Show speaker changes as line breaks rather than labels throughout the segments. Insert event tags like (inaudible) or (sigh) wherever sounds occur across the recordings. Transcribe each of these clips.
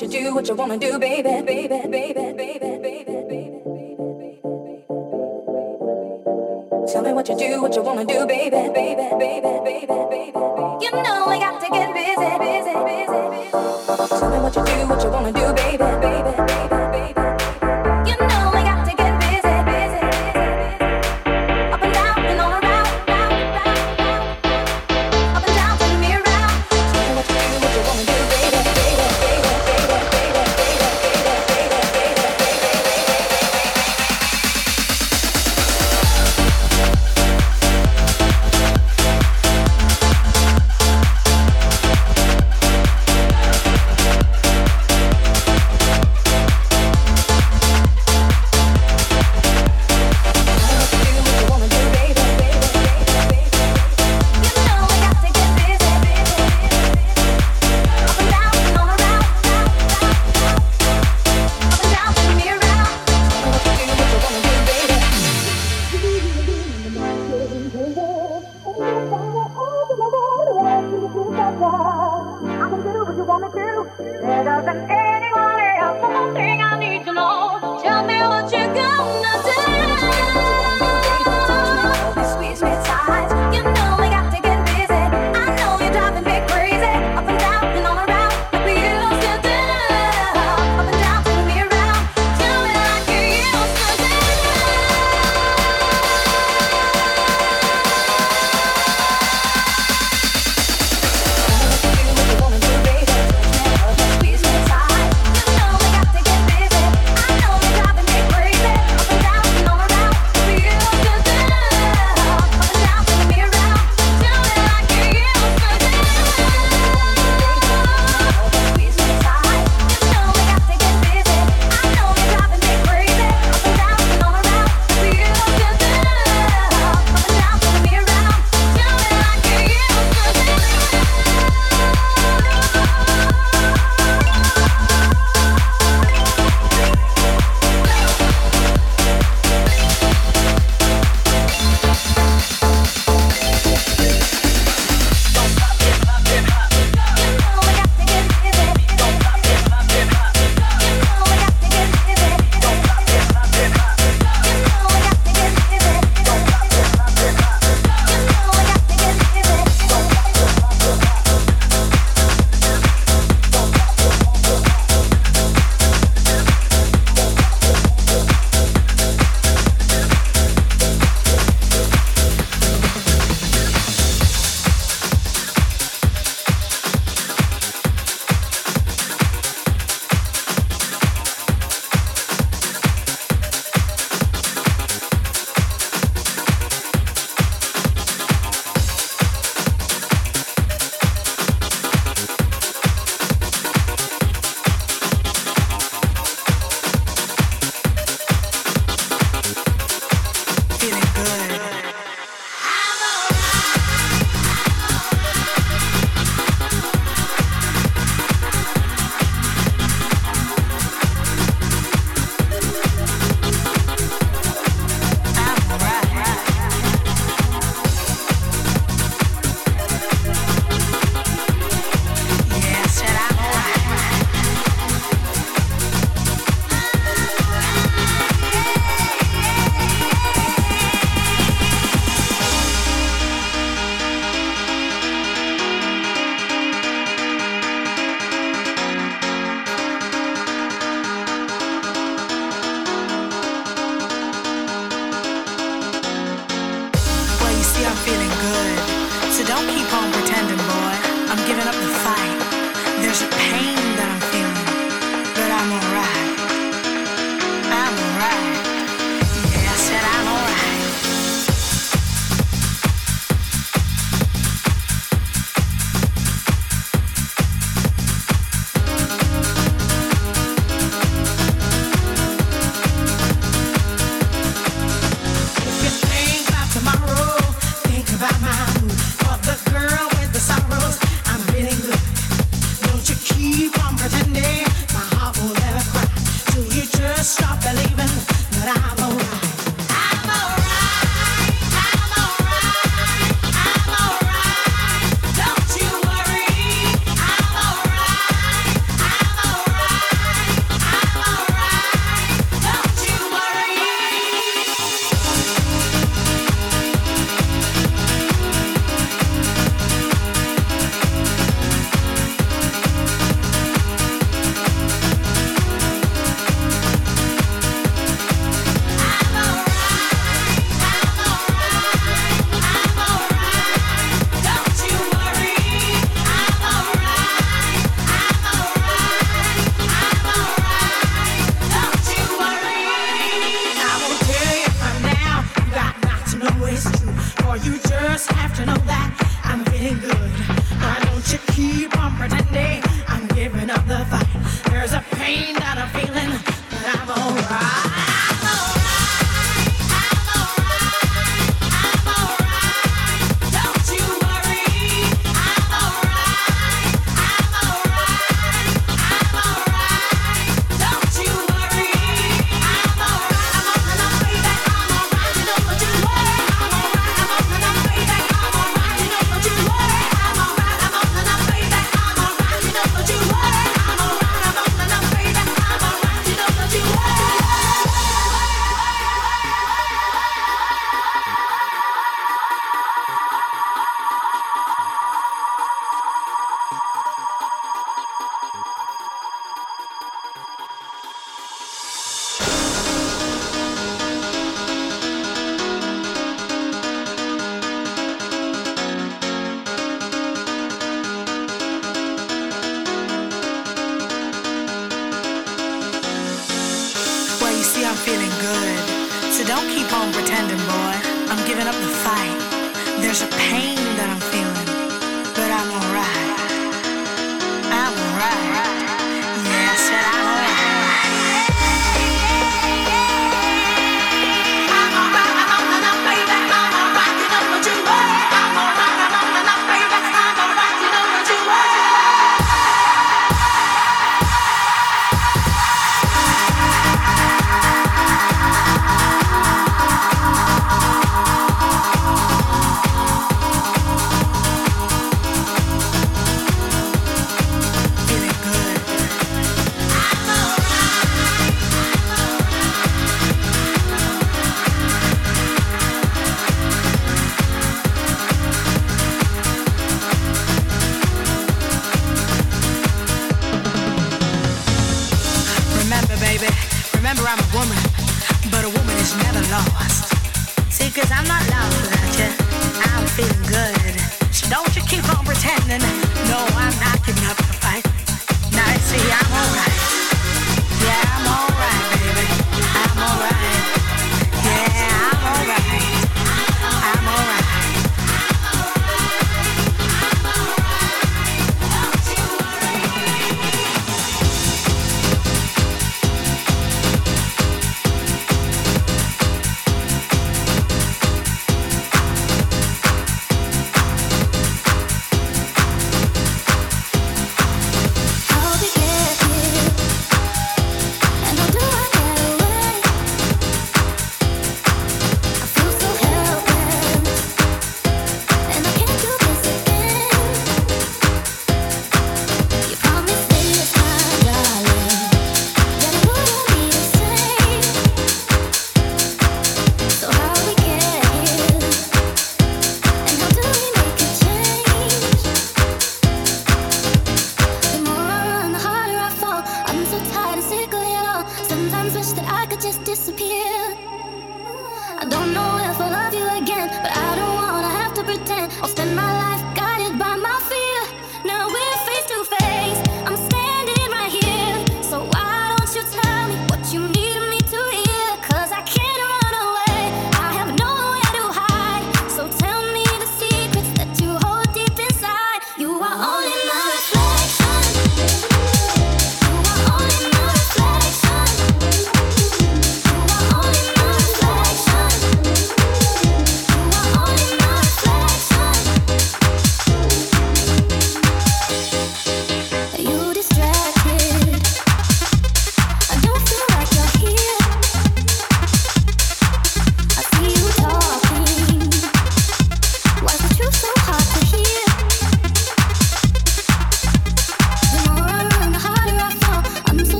what you do, what you wanna do, baby, baby, baby, baby, baby, baby. Tell me what you do, what you wanna do, baby, baby, baby, baby, baby. You know we got to get busy, busy, busy, busy. Tell me what you do, what you wanna do, baby, baby, baby,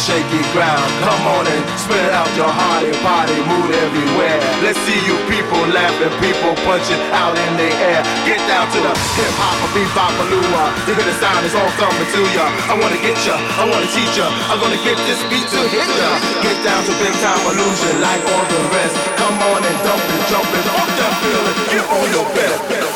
shaky ground. Come on and spread out your heart and party mood everywhere. Let's see you people laughing, people punching out in the air. Get down to the hip hop, bebop, baloo. You hear the sound, it's all coming to ya. I wanna get ya, I wanna teach ya. I'm gonna get this beat to hit ya. Get down to big time illusion like all the rest. Come on and dump it, jump it, up that feeling. Get on your best.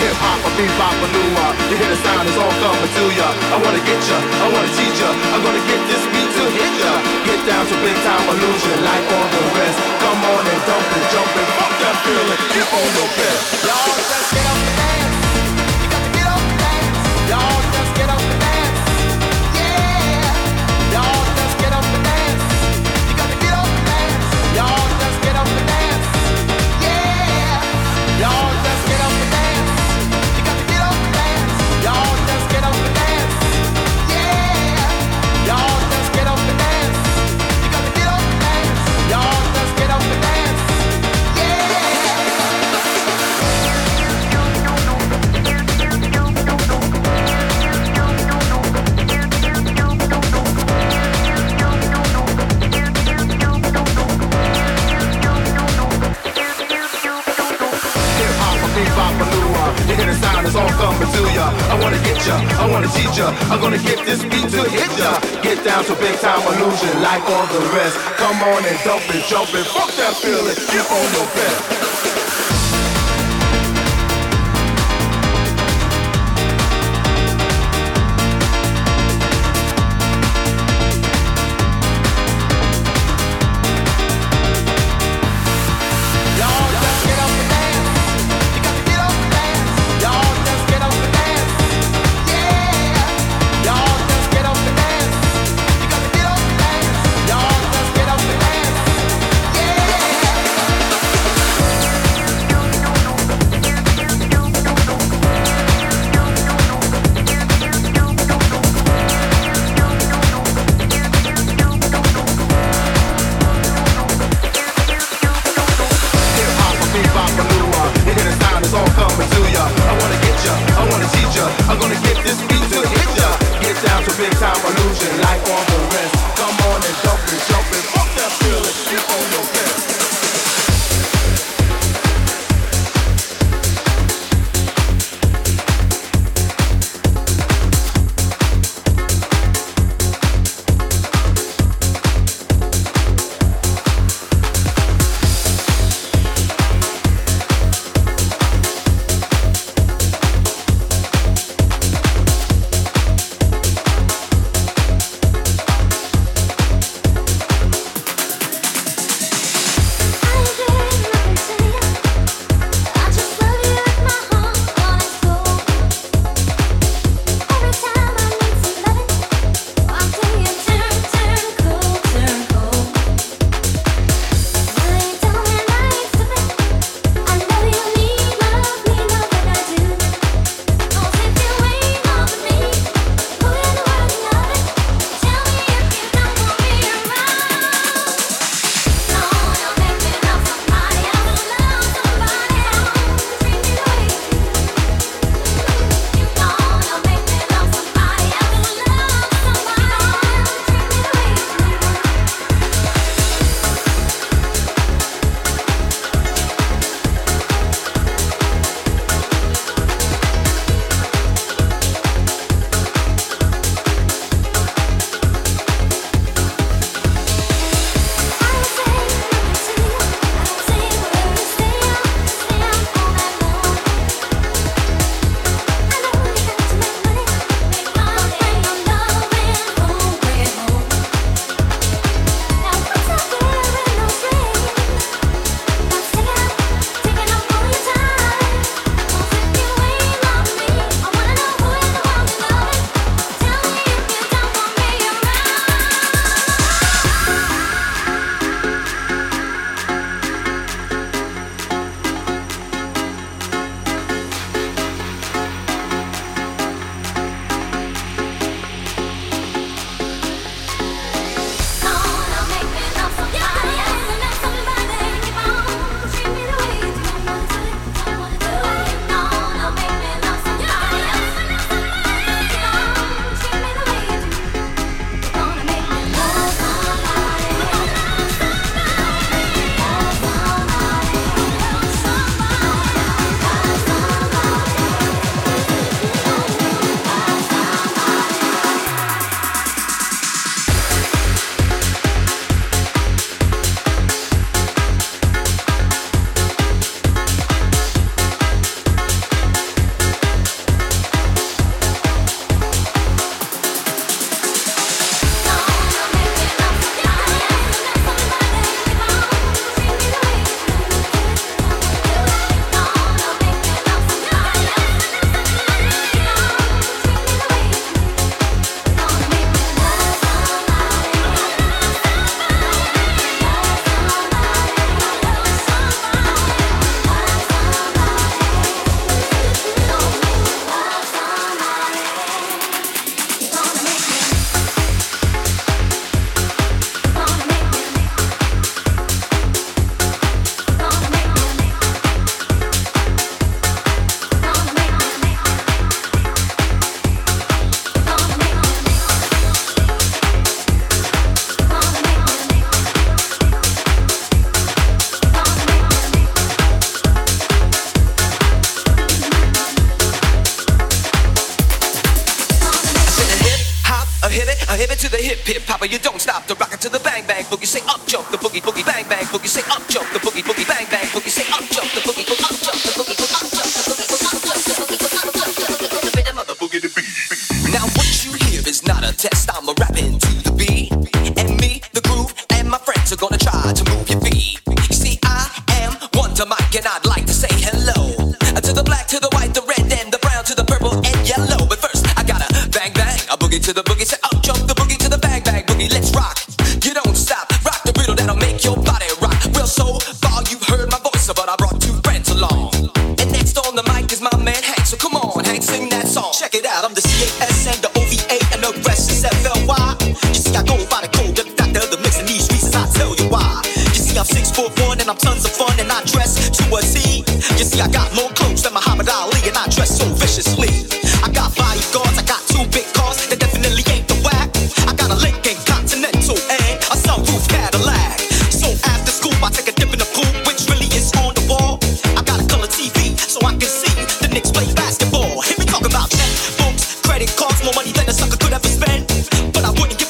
hip hop or bebop or new rock. You hear the sound, it's all coming to ya. I wanna get ya, I wanna teach ya. I'm gonna get this beat to hit ya. Get down to big time illusion, like all the rest. Come on and dump it, jump it, fuck that feeling. On the best. Y'all, let's get up. to ya. I wanna get ya, I wanna teach ya. I'm gonna get this beat to hit ya. Get down to big time illusion like all the rest. Come on and dump it, jump it, fuck that feeling. Get on your best.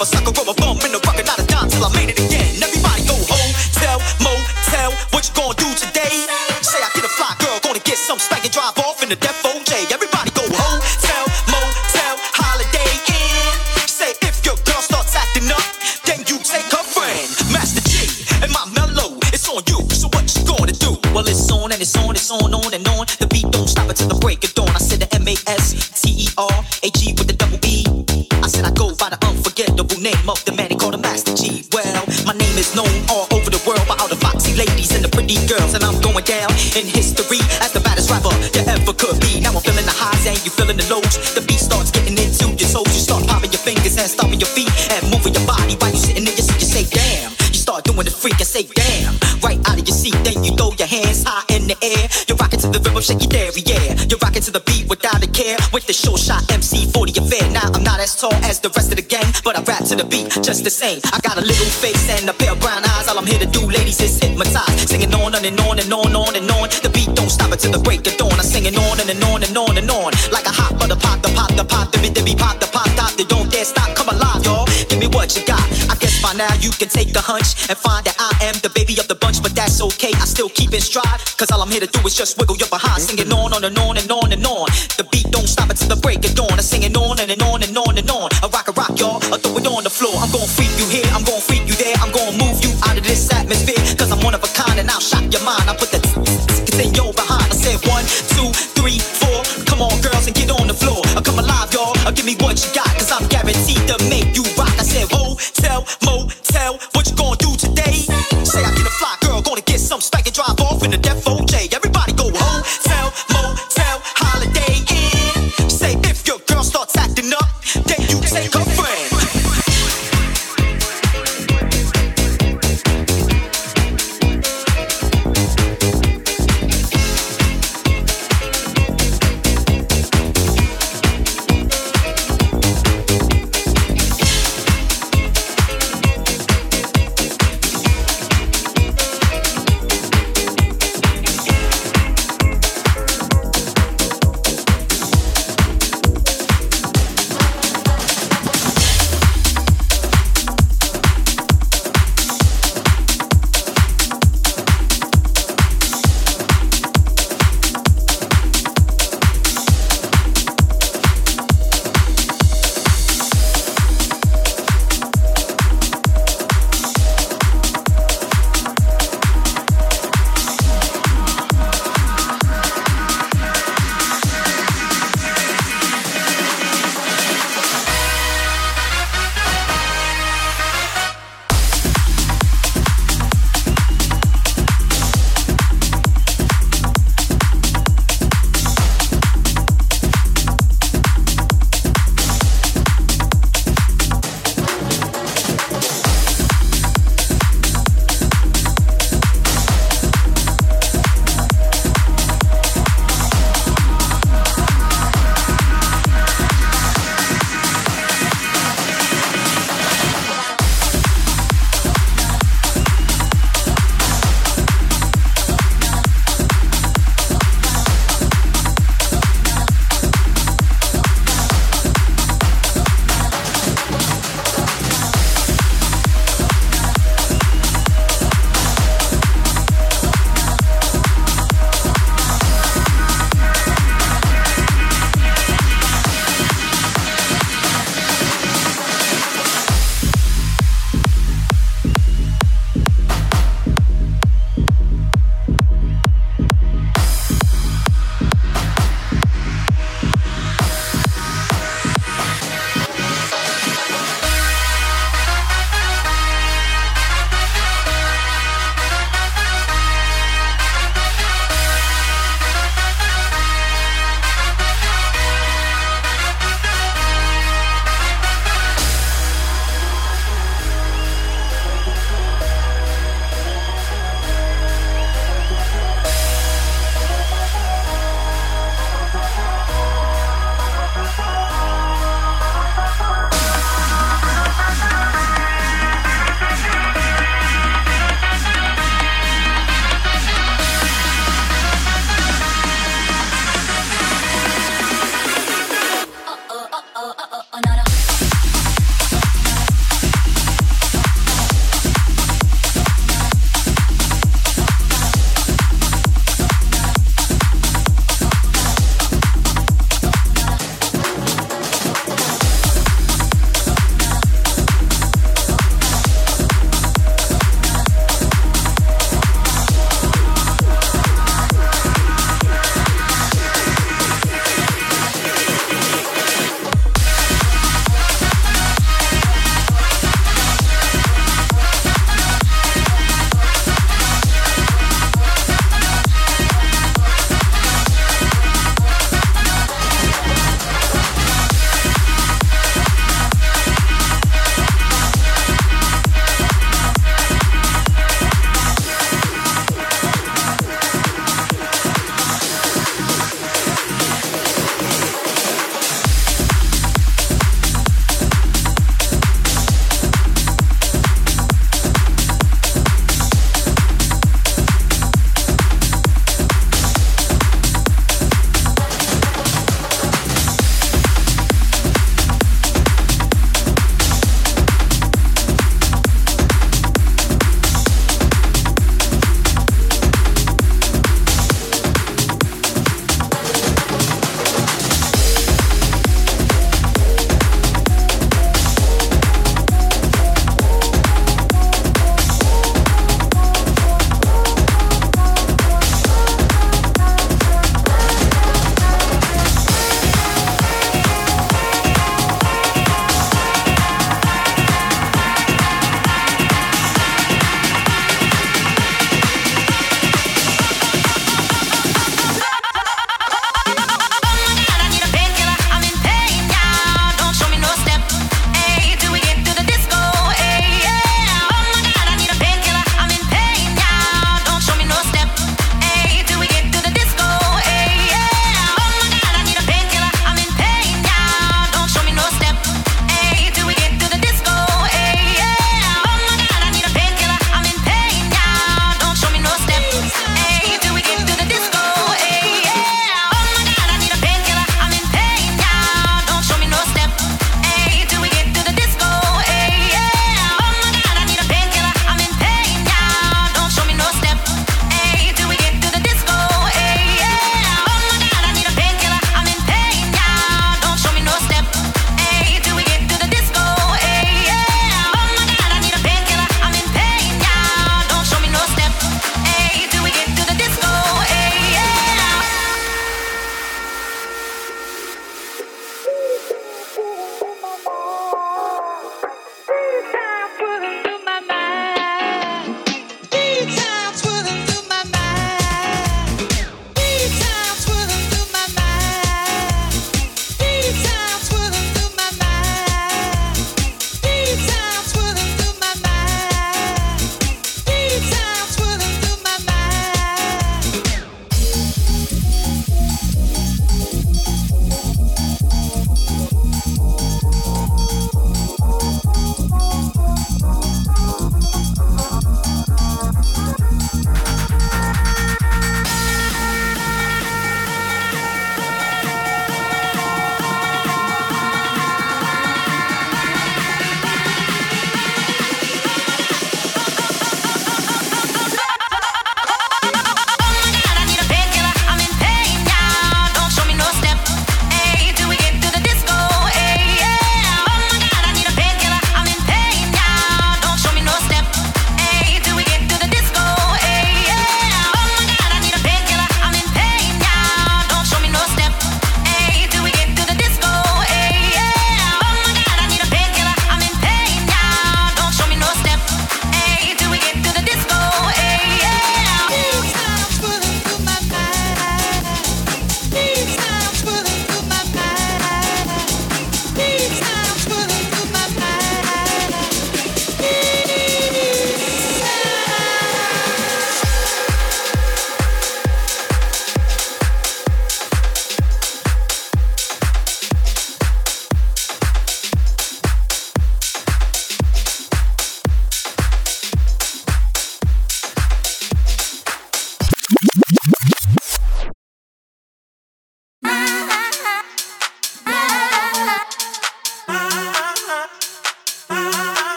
never suck a rubber with the short shot MC 40 affair. Now I'm not as tall as the rest of the gang, but I rap to the beat just the same. I got a little face and a pair of brown eyes. All I'm here to do, ladies, is hypnotize. Singing on and on and on, on and on. The beat don't stop until the break of dawn. I'm singing on and, and on and on and on. Like a hot butter pop, the pop, the pop, the beat, the beat, pop, the pop, pop. They don't dare stop. Come alive, y'all. Give me what you got. I guess by now you can take a hunch and find that I am the baby of the bunch, but that's okay. I still keep in stride, cause all I'm here to do is just wiggle your behind. Singing on, on and on and on and on. The beat vibing till the break of dawn. I'm singing on and, and on and on and on. I rock a rock, y'all. I throw it on the floor. I'm gonna freak you here, I'm gonna freak you there. I'm gonna move you out of this atmosphere. Cause I'm one of a kind and I'll shock your mind. I put that (laughs) in your behind. I said one, two, three.